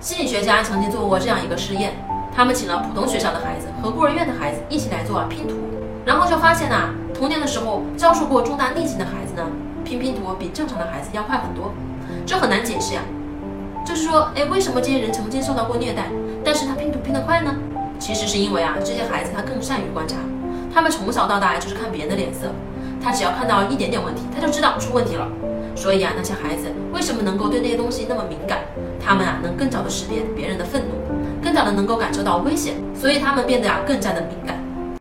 心理学家曾经做过这样一个试验，他们请了普通学校的孩子和孤儿院的孩子一起来做拼图，然后就发现呐，童年的时候遭受过重大逆境的孩子呢，拼拼图比正常的孩子要快很多。这很难解释呀，就是说，哎，为什么这些人曾经受到过虐待，但是他拼图拼得快呢？其实是因为啊，这些孩子他更善于观察，他们从小到大就是看别人的脸色，他只要看到一点点问题，他就知道出问题了。所以啊，那些孩子为什么能够对那些东西那么敏感？他们啊，能更早的识别别人的愤怒，更早的能够感受到危险，所以他们变得啊更加的敏感。